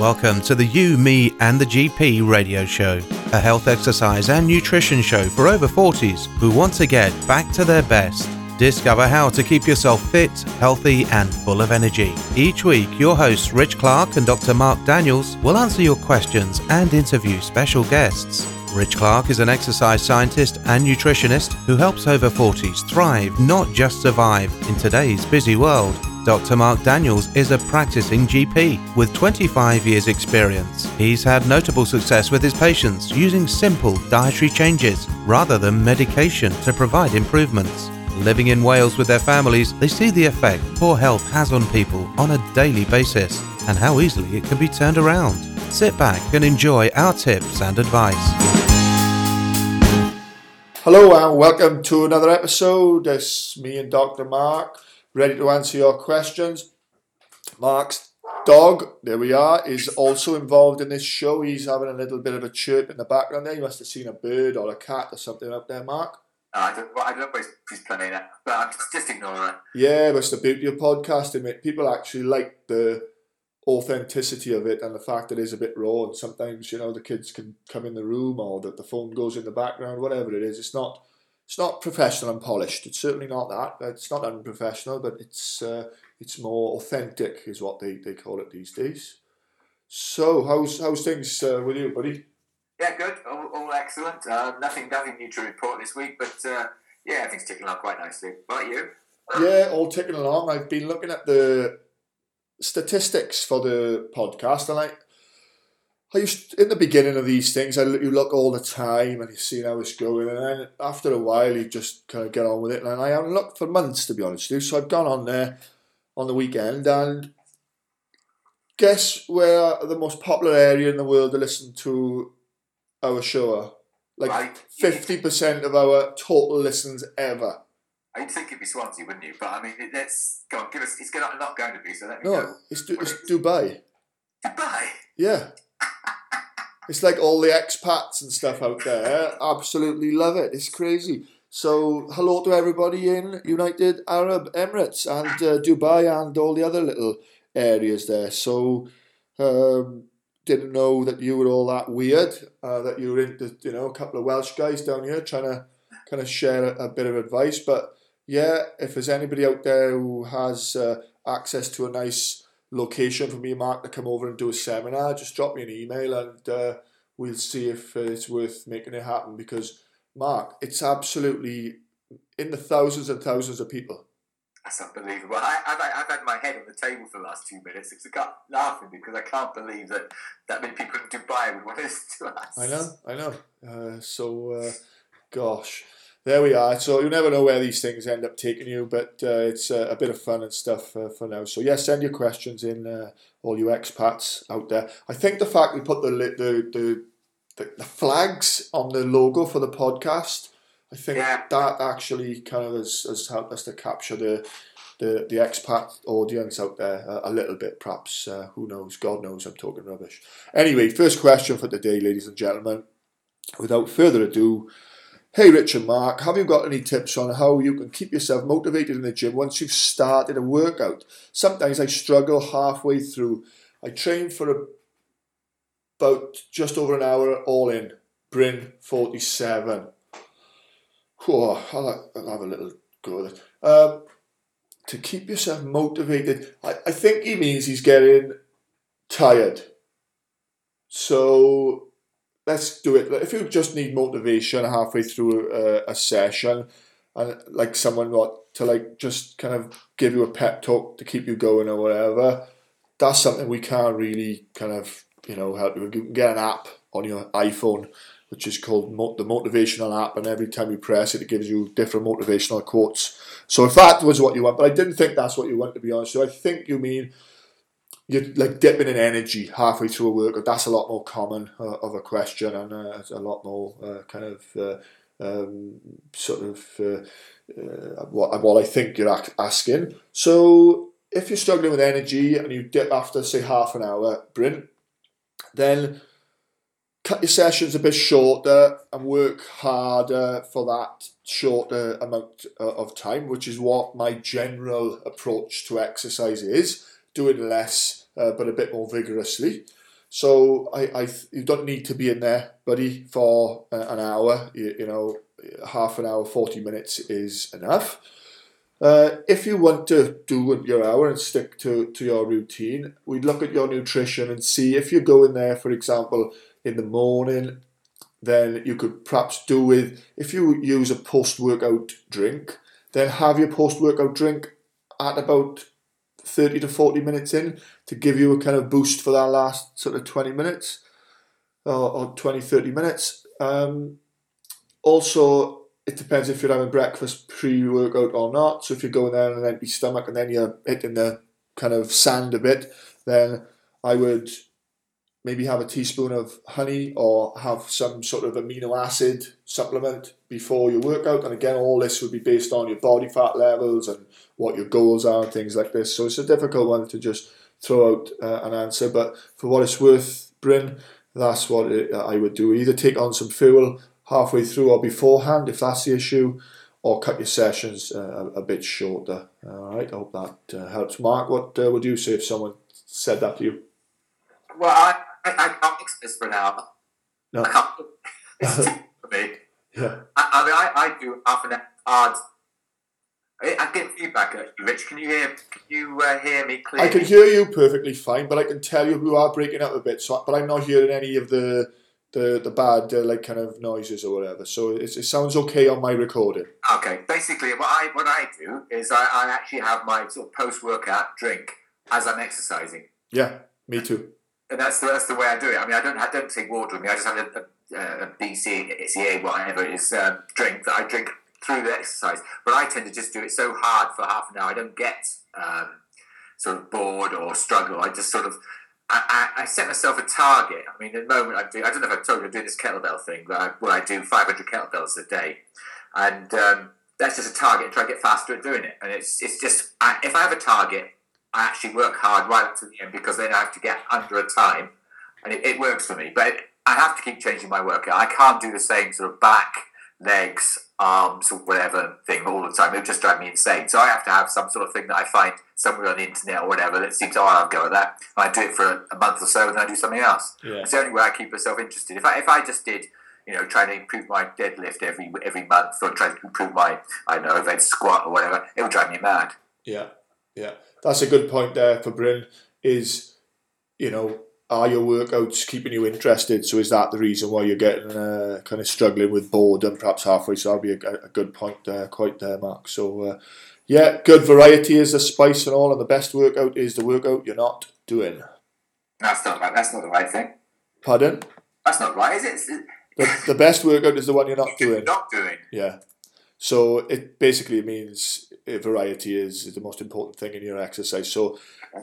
Welcome to the You, Me, and the GP radio show, a health, exercise, and nutrition show for over 40s who want to get back to their best. Discover how to keep yourself fit, healthy, and full of energy. Each week, your hosts Rich Clark and Dr. Mark Daniels will answer your questions and interview special guests. Rich Clark is an exercise scientist and nutritionist who helps over 40s thrive, not just survive, in today's busy world. Dr. Mark Daniels is a practicing GP with 25 years' experience. He's had notable success with his patients using simple dietary changes rather than medication to provide improvements. Living in Wales with their families, they see the effect poor health has on people on a daily basis and how easily it can be turned around. Sit back and enjoy our tips and advice. Hello and welcome to another episode. It's me and Dr. Mark ready to answer your questions. Mark's dog, there we are, is also involved in this show. He's having a little bit of a chirp in the background there. You must have seen a bird or a cat or something up there, Mark. Uh, I don't, I don't know where he's playing it, but I'm just, just ignoring it. Yeah, that's the beauty of podcasting, mate. People actually like the authenticity of it and the fact that it is a bit raw. And sometimes, you know, the kids can come in the room or that the phone goes in the background, whatever it is. It's not it's not professional and polished. It's certainly not that. It's not unprofessional, but it's uh, it's more authentic, is what they, they call it these days. So, how's how's things uh, with you, buddy? Yeah, good. All, all excellent. Uh, nothing nothing new to report this week, but uh, yeah, things ticking along quite nicely. What about you? Yeah, all ticking along. I've been looking at the statistics for the podcast, and I I used in the beginning of these things, I you look all the time and you see how it's going, and then after a while you just kind of get on with it. And I haven't looked for months to be honest with you, so I've gone on there on the weekend and guess where the most popular area in the world to listen to our show are? Like fifty right. percent of our total listens ever. I'd think it'd be Swansea, wouldn't you? But I mean, let's go on. Give us. It's not going to be. So let me no, go. it's, it's Dubai. Dubai. Yeah. It's like all the expats and stuff out there absolutely love it. It's crazy. So, hello to everybody in United Arab Emirates and uh, Dubai and all the other little areas there. So, um, didn't know that you were all that weird. Uh, that you were into, you know, a couple of Welsh guys down here trying to kind of share a, a bit of advice. But yeah, if there's anybody out there who has uh, access to a nice location for me and Mark to come over and do a seminar, just drop me an email and uh, we'll see if it's worth making it happen. Because Mark, it's absolutely in the thousands and thousands of people. That's unbelievable. I, have I've had my head on the table for the last two minutes because I got laughing because I can't believe that that many people in Dubai would want to listen to us. I know, I know. Uh, so, uh, gosh there we are. So you never know where these things end up taking you, but uh, it's uh, a bit of fun and stuff uh, for now. So yes, send your questions in, uh, all you expats out there. I think the fact we put the the the, the, flags on the logo for the podcast, I think yeah. that actually kind of has, has helped us to capture the the, the expat audience out there a, a little bit, perhaps. Uh, who knows? God knows I'm talking rubbish. Anyway, first question for the day, ladies and gentlemen. Without further ado, Hey Rich and Mark, have you got any tips on how you can keep yourself motivated in the gym once you've started a workout? Sometimes I struggle halfway through. I train for a, about just over an hour all in. Bryn 47. Whoa, I'll, I'll have a little go at it. Um, to keep yourself motivated, I, I think he means he's getting tired. So let's do it. If you just need motivation halfway through a, a session, and like someone what to like just kind of give you a pep talk to keep you going or whatever, that's something we can't really kind of you know help you. You can get an app on your iPhone which is called the motivational app, and every time you press it, it gives you different motivational quotes. So if that was what you want, but I didn't think that's what you want to be honest. So I think you mean you're like dipping in energy halfway through a workout. That's a lot more common uh, of a question, and uh, it's a lot more uh, kind of uh, um, sort of uh, uh, what what I think you're asking. So if you're struggling with energy and you dip after say half an hour, Bryn, then cut your sessions a bit shorter and work harder for that shorter amount of time, which is what my general approach to exercise is. Doing less uh, but a bit more vigorously. So I, I you don't need to be in there, buddy, for an hour. You, you know, half an hour, forty minutes is enough. Uh, if you want to do your hour and stick to, to your routine, we'd look at your nutrition and see if you go in there, for example, in the morning, then you could perhaps do with, if you use a post workout drink, then have your post workout drink at about 30 to 40 minutes in to give you a kind of boost for that last sort of 20 minutes or, or 20, 30 minutes. Um, also, it depends if you're having breakfast pre workout or not. So if you're going there on an empty stomach and then you're hitting the kind of sand a bit, then I would maybe have a teaspoon of honey or have some sort of amino acid supplement before your workout. And again, all this would be based on your body fat levels and what your goals are, and things like this. So it's a difficult one to just throw out uh, an answer. But for what it's worth, Bryn, that's what it, I would do. Either take on some fuel halfway through or beforehand if that's the issue, or cut your sessions uh, a, a, bit shorter. All right, I hope that uh, helps. Mark, what uh, would you say if someone said that to you? Well, I I, I can't fix this for now. No. I can't. It's for me. Yeah. I, I mean, I, I do half an hour. I, I get feedback at Rich. Can you hear? Can you uh, hear me clearly? I can hear you perfectly fine, but I can tell you we are breaking up a bit. So, but I'm not hearing any of the the the bad uh, like kind of noises or whatever. So it, it sounds okay on my recording. Okay. Basically, what I what I do is I, I actually have my sort of post workout drink as I'm exercising. Yeah, me too and that's the, that's the way I do it. I mean, I don't I don't take water with me. I just have a, a, a BCAA, whatever it is, uh, drink that I drink through the exercise. But I tend to just do it so hard for half an hour. I don't get um, sort of bored or struggle. I just sort of I, I, I, set myself a target. I mean, at the moment I do. I don't know if I told you I'm doing this kettlebell thing, but I, well, I do 500 kettlebells a day, and um, that's just a target. And try to get faster at doing it. And it's it's just I, if I have a target, I actually work hard right up to the end because then I have to get under a time, and it, it works for me. But I have to keep changing my workout. I can't do the same sort of back, legs, arms, or whatever thing all the time. It would just drive me insane. So I have to have some sort of thing that I find somewhere on the internet or whatever that seems, oh, I'll go at that. And I do it for a, a, month or so, and then I do something else. Yeah. It's the only way I keep myself interested. If I if I just did you know, trying to improve my deadlift every every month or trying to improve my, I don't know, overhead squat or whatever, it would drive me mad. Yeah, yeah that's a good point there for Bryn. Is you know, are your workouts keeping you interested? So is that the reason why you're getting uh, kind of struggling with boredom, perhaps halfway? So that'd be a, a good point there, quite there, Mark. So uh, yeah, good variety is the spice and all, and the best workout is the workout you're not doing. That's not right. That's not the right thing. Pardon? That's not right, is it? The, the best workout is the one you're not doing. Not doing. Yeah. So it basically means variety is the most important thing in your exercise. So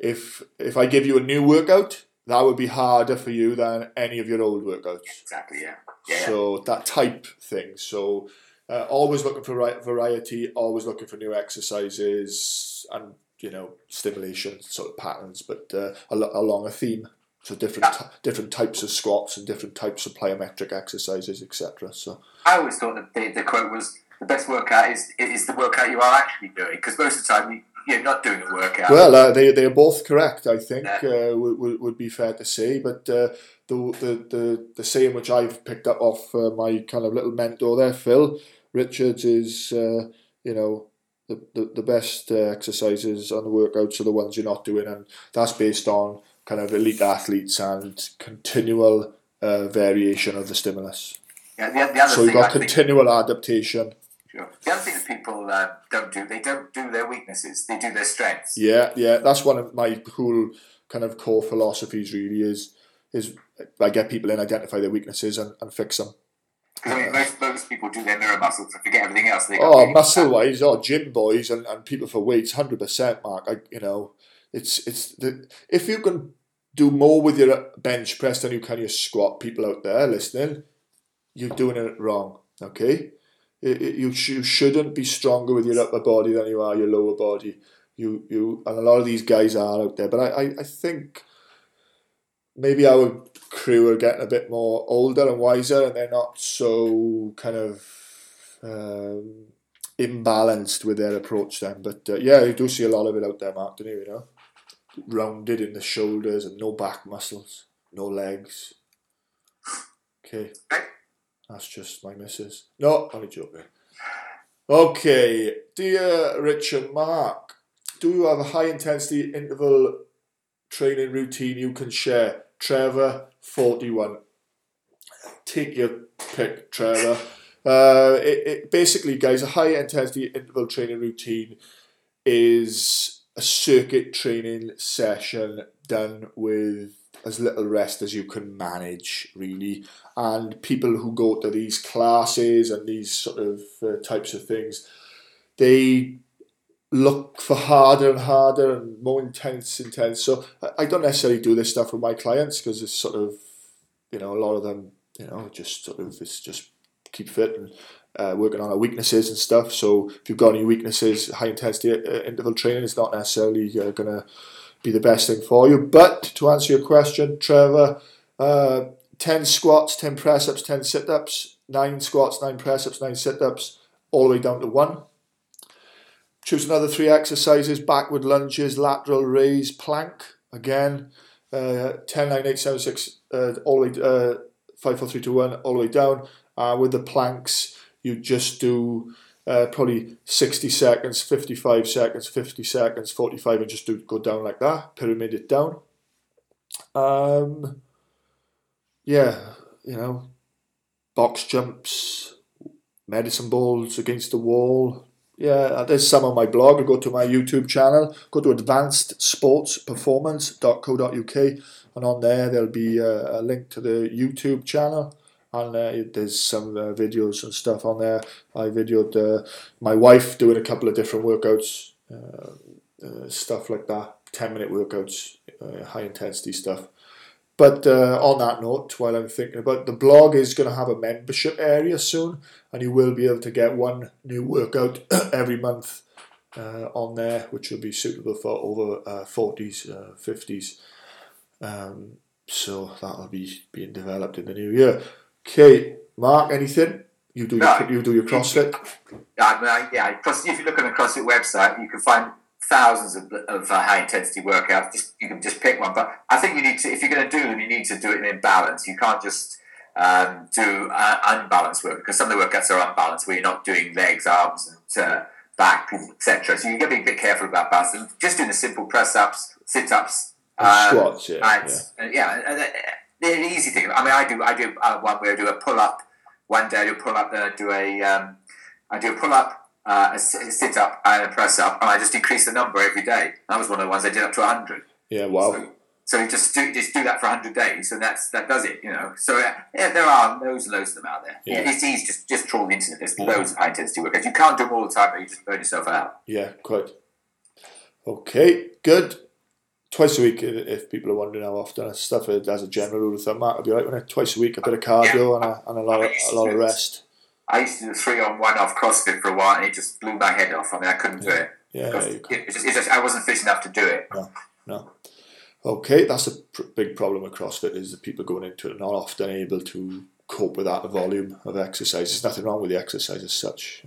if if I give you a new workout, that would be harder for you than any of your old workouts. Exactly. Yeah. yeah so that type thing. So uh, always looking for variety, always looking for new exercises and you know stimulation sort of patterns, but uh, along a theme. So different yeah. t- different types of squats and different types of plyometric exercises, etc. So I always thought that the, the quote was the best workout is is the workout you are actually doing because most of the time you, are not doing a workout. Well, uh, they they are both correct. I think yeah. uh, would, would be fair to say, but. Uh, the, the, the, the saying which I've picked up off uh, my kind of little mentor there, Phil Richards, is uh, you know the, the, the best uh, exercises and the workouts are the ones you're not doing, and that's based on kind of elite athletes and continual variation of the stimulus. Yeah, the, the other so you've got continual adaptation. Sure. The other thing that people uh, don't do, they don't do their weaknesses, they do their strengths. Yeah, yeah, that's one of my cool kind of core philosophies. Really is is I get people in, identify their weaknesses, and, and fix them. Because I mean, most, most people do their mirror muscles and forget everything else. They oh, muscle wise, oh, gym boys and, and people for weights, hundred percent, Mark. I, you know, it's it's the if you can do more with your bench press than you can your squat. People out there listening, you're doing it wrong. Okay, it, it, you, sh- you shouldn't be stronger with your upper body than you are your lower body. You you and a lot of these guys are out there, but I, I, I think maybe our crew are getting a bit more older and wiser, and they're not so kind of um, imbalanced with their approach. Then, but uh, yeah, you do see a lot of it out there, Mark. Don't you? You know, rounded in the shoulders and no back muscles. no legs. Okay. That's just my missus. No, only joking. Okay, dear Richard Mark, do you have a high intensity interval training routine you can share? Trevor, 41. Take your pick, Trevor. Uh, it, it, basically, guys, a high intensity interval training routine is a circuit training session done with as little rest as you can manage, really. And people who go to these classes and these sort of uh, types of things, they look for harder and harder and more intense, intense. So I, don't necessarily do this stuff with my clients because it's sort of, you know, a lot of them, you know, just sort of it's just keep fit and uh, working on our weaknesses and stuff. So if you've got any weaknesses, high intensity uh, interval training is not necessarily uh, going to be the best thing for you. But to answer your question, Trevor, uh, 10 squats, 10 press ups, 10 sit ups, 9 squats, 9 press ups, 9 sit ups, all the way down to 1. Choose another three exercises backward lunges, lateral raise, plank. Again, uh, 10, 9, 8, 7, 6, uh, all the way, uh, 5, 4, 3, 2, 1, all the way down. Uh, with the planks, you just do uh, probably 60 seconds, 55 seconds, 50 seconds, 45, and just do go down like that, pyramid it down. Um, yeah, you know, box jumps, medicine balls against the wall. Yeah, there's some on my blog. Go to my YouTube channel. Go to advancedsportsperformance.co.uk, and on there there'll be a, a link to the YouTube channel and uh, there's some uh, videos and stuff on there. I videoed uh, my wife doing a couple of different workouts, uh, uh, stuff like that, 10 minute workouts, uh, high intensity stuff. But on that note, while I'm thinking about the blog is going to have a membership area soon, and you will be able to get one new workout every month on there, which will be suitable for over 40s, 50s. Um, so that'll be being developed in the new year. Okay, Mark, anything? You do no, your, you do your CrossFit. I mean, yeah, if you look on the CrossFit website, you can find thousands of, of uh, high intensity workouts. Just you can just pick one, but I think you need to if you're going to do them, you need to do it in balance. You can't just um, do uh, unbalanced work because some of the workouts are unbalanced where you're not doing legs, arms, and uh, back, etc. So you've got to be a bit careful about balance. And just doing the simple press ups, sit ups, um, squats, yeah, and, yeah. yeah they're easy thing. I mean, I do I do uh, one where I do a pull up. One day I do a pull up, then I do a um, I do a pull up, uh, a sit up, and a press up, and I just increase the number every day. That was one of the ones I did up to hundred. Yeah, wow. So, so you just do just do that for hundred days, and that's that does it. You know, so uh, yeah, there are loads and loads of them out there. Yeah. It's easy just just trawl the internet. There's loads of high intensity workouts. You can't do them all the time, but you just burn yourself out. Yeah, quite. Okay, good twice a week if people are wondering how often stuff as a general rule of thumb I'd be right when twice a week a bit of cardio and a, and a lot of, a lot of rest. I used to do three on one off CrossFit for a while and it just blew my head off. I mean I couldn't yeah. do it. Yeah, yeah it, just, it just, I wasn't fit enough to do it. No no. Okay that's a pr- big problem with CrossFit is that people going into it are not often able to cope with that volume of exercise. There's nothing wrong with the exercise as such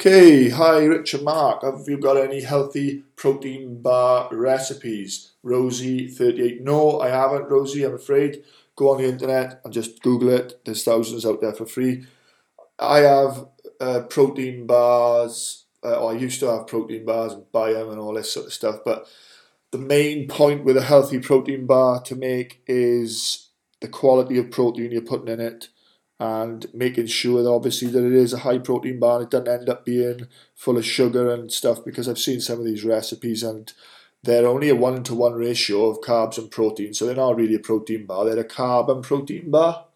Okay, hi Richard Mark. Have you got any healthy protein bar recipes? Rosie38. No, I haven't, Rosie, I'm afraid. Go on the internet and just Google it. There's thousands out there for free. I have uh, protein bars, uh, or I used to have protein bars and buy them and all this sort of stuff. But the main point with a healthy protein bar to make is the quality of protein you're putting in it and making sure that obviously that it is a high protein bar and it doesn't end up being full of sugar and stuff because I've seen some of these recipes and they're only a one to one ratio of carbs and protein, so they're not really a protein bar. They're a carb and protein bar.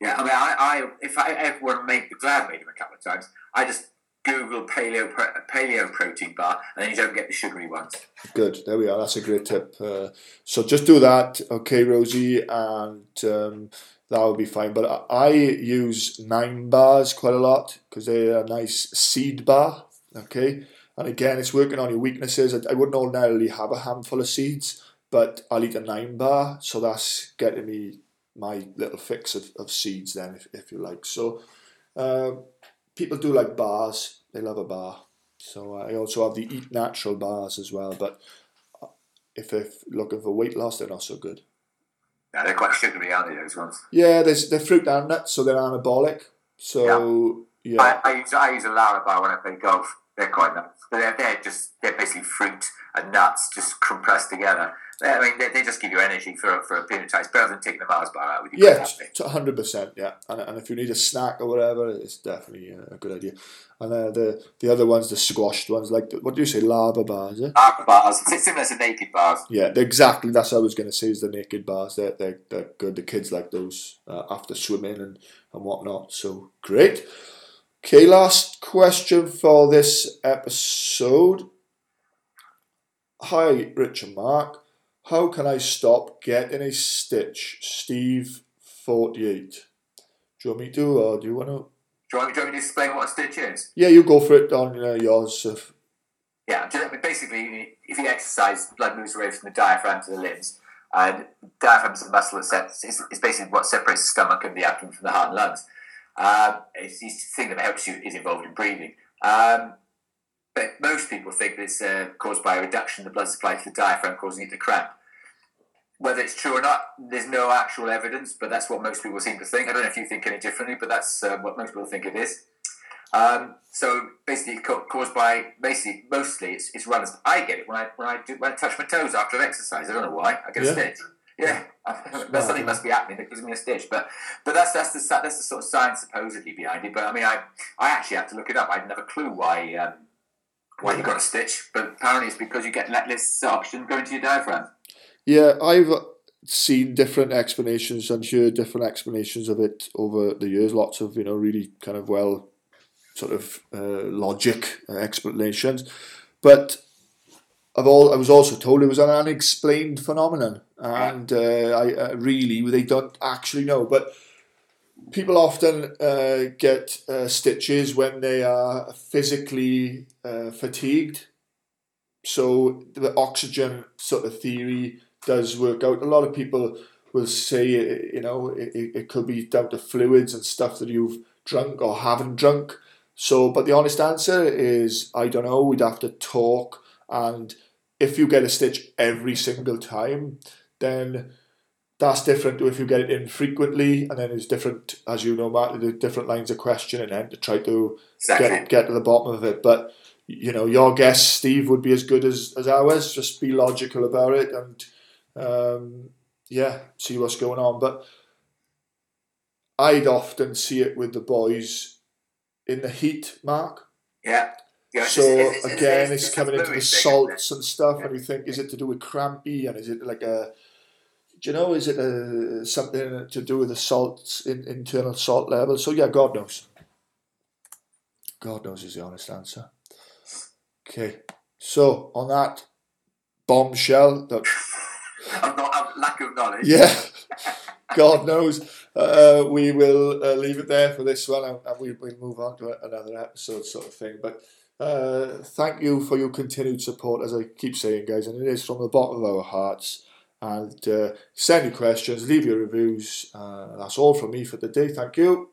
Yeah, I mean, I, I if I ever want to make, because I have made them a couple of times, I just Google paleo paleo protein bar, and then you don't get the sugary ones. Good, there we are. That's a great tip. Uh, so just do that, okay, Rosie, and um, that would be fine. But I use nine bars quite a lot because they're a nice seed bar. Okay, and again, it's working on your weaknesses. I, I wouldn't ordinarily have a handful of seeds, but I'll eat a nine bar, so that's getting me my little fix of, of seeds then, if, if you like. So uh, people do like bars; they love a bar. So I also have the Eat Natural bars as well, but if they're looking for weight loss, they're not so good. Yeah, they're quite sugary, aren't they? Those ones. Yeah, there's they're fruit and nuts, so they're anabolic. So yeah, I, I use I use a Larabar when I play golf. They're quite nice. They're, they're just they're basically fruit and nuts just compressed together. I mean, they, they just give you energy for for a period of time. It's better than taking the Mars bar out with you. yeah, hundred percent. Yeah, and, and if you need a snack or whatever, it's definitely uh, a good idea. And uh, the the other ones, the squashed ones, like the, what do you say, lava bars? Eh? Lava bars, it's similar to Nakd bars. Yeah, exactly. That's what I was going to say. Is the Nakd bars? They're they're, they're good. The kids like those uh, after swimming and and whatnot. So great. Okay, last question for this episode. Hi, Richard Mark. How can I stop getting a stitch? Steve, forty-eight. Do you want me to, or do you want to? Do you want, do you want me to explain what a stitch is? Yeah, you go for it on uh, yours. If, Yeah, just- I mean, basically, if you exercise, blood moves away from the diaphragm to the limbs. And diaphragm is a muscle that sets, it's, it's basically what separates the stomach and the abdomen from the heart and lungs. Um, it's the thing that helps you is involved in breathing. Um, but most people think that it's uh, caused by a reduction in the blood supply to the diaphragm, causing it to cramp. Whether it's true or not, there's no actual evidence, but that's what most people seem to think. I don't know if you think any differently, but that's uh, what most people think it is. Um, so basically, it's caused by basically mostly it's, it's runners. I get it when I when I do when I touch my toes after an exercise. I don't know why. I get Yeah. a stitch. Yeah, that's something must be happening that gives me a stitch. But but that's that's the that's the sort of science supposedly behind it. But I mean, I I actually had to look it up. I had never clue why um, why you got a stitch. But apparently, it's because you get less oxygen going to your diaphragm. Yeah, I've seen different explanations and heard different explanations of it over the years. Lots of you know really kind of well sort of uh, logic uh, explanations, but I've all I was also told it was an unexplained phenomenon, and uh, I uh, really they don't actually know, but. People often uh, get uh, stitches when they are physically uh, fatigued. So the oxygen sort of theory does work out. A lot of people will say, you know, it, it could be down to fluids and stuff that you've drunk or haven't drunk. So, but the honest answer is, I don't know. We'd have to talk. And if you get a stitch every single time, then that's different to if you get it infrequently. And then it's different, as you know, Matt, the different lines of question and to try to Exactly. get get to the bottom of it. But you know, your guess, Steve, would be as good as, as ours. Just be logical about it and um, yeah, see what's going on. But I'd often see it with the boys in the heat, Mark. Yeah. Yeah, So it's- it's- again, it's it's coming into the fluid thing, isn't it? salts and stuff, and you think, is it to do with crampy, and is it like a, do you know, is it a, something to do with the salts in internal salt level? So yeah, God knows. God knows is the honest answer. Okay, so on that bombshell, that I'm not, I'm lack of knowledge. yeah, God knows. Uh, we will uh, leave it there for this one, and, and we, we'll move on to another episode, sort of thing. But uh, thank you for your continued support, as I keep saying, guys, and it is from the bottom of our hearts. And uh, send your questions, leave your reviews. Uh, that's all from me for the day. Thank you.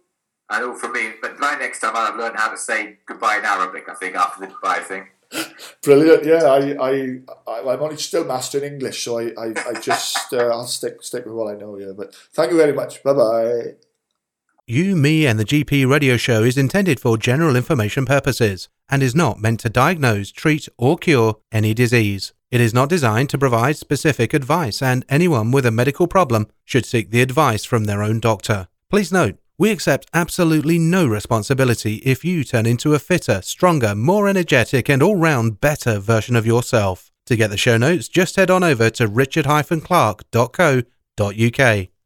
And all from me. But by next time, I'll have learned how to say goodbye in Arabic, I think, after the goodbye thing. Brilliant. Yeah, I, I, I I'm only still mastering English, so I, I, I just uh, I'll stick stick with what I know. Yeah, but thank you very much. Bye bye. You, Me, and the GP radio show is intended for general information purposes and is not meant to diagnose, treat, or cure any disease. It is not designed to provide specific advice, and anyone with a medical problem should seek the advice from their own doctor. Please note, we accept absolutely no responsibility if you turn into a fitter, stronger, more energetic, and all round better version of yourself. To get the show notes, just head on over to richard-clark.co.uk.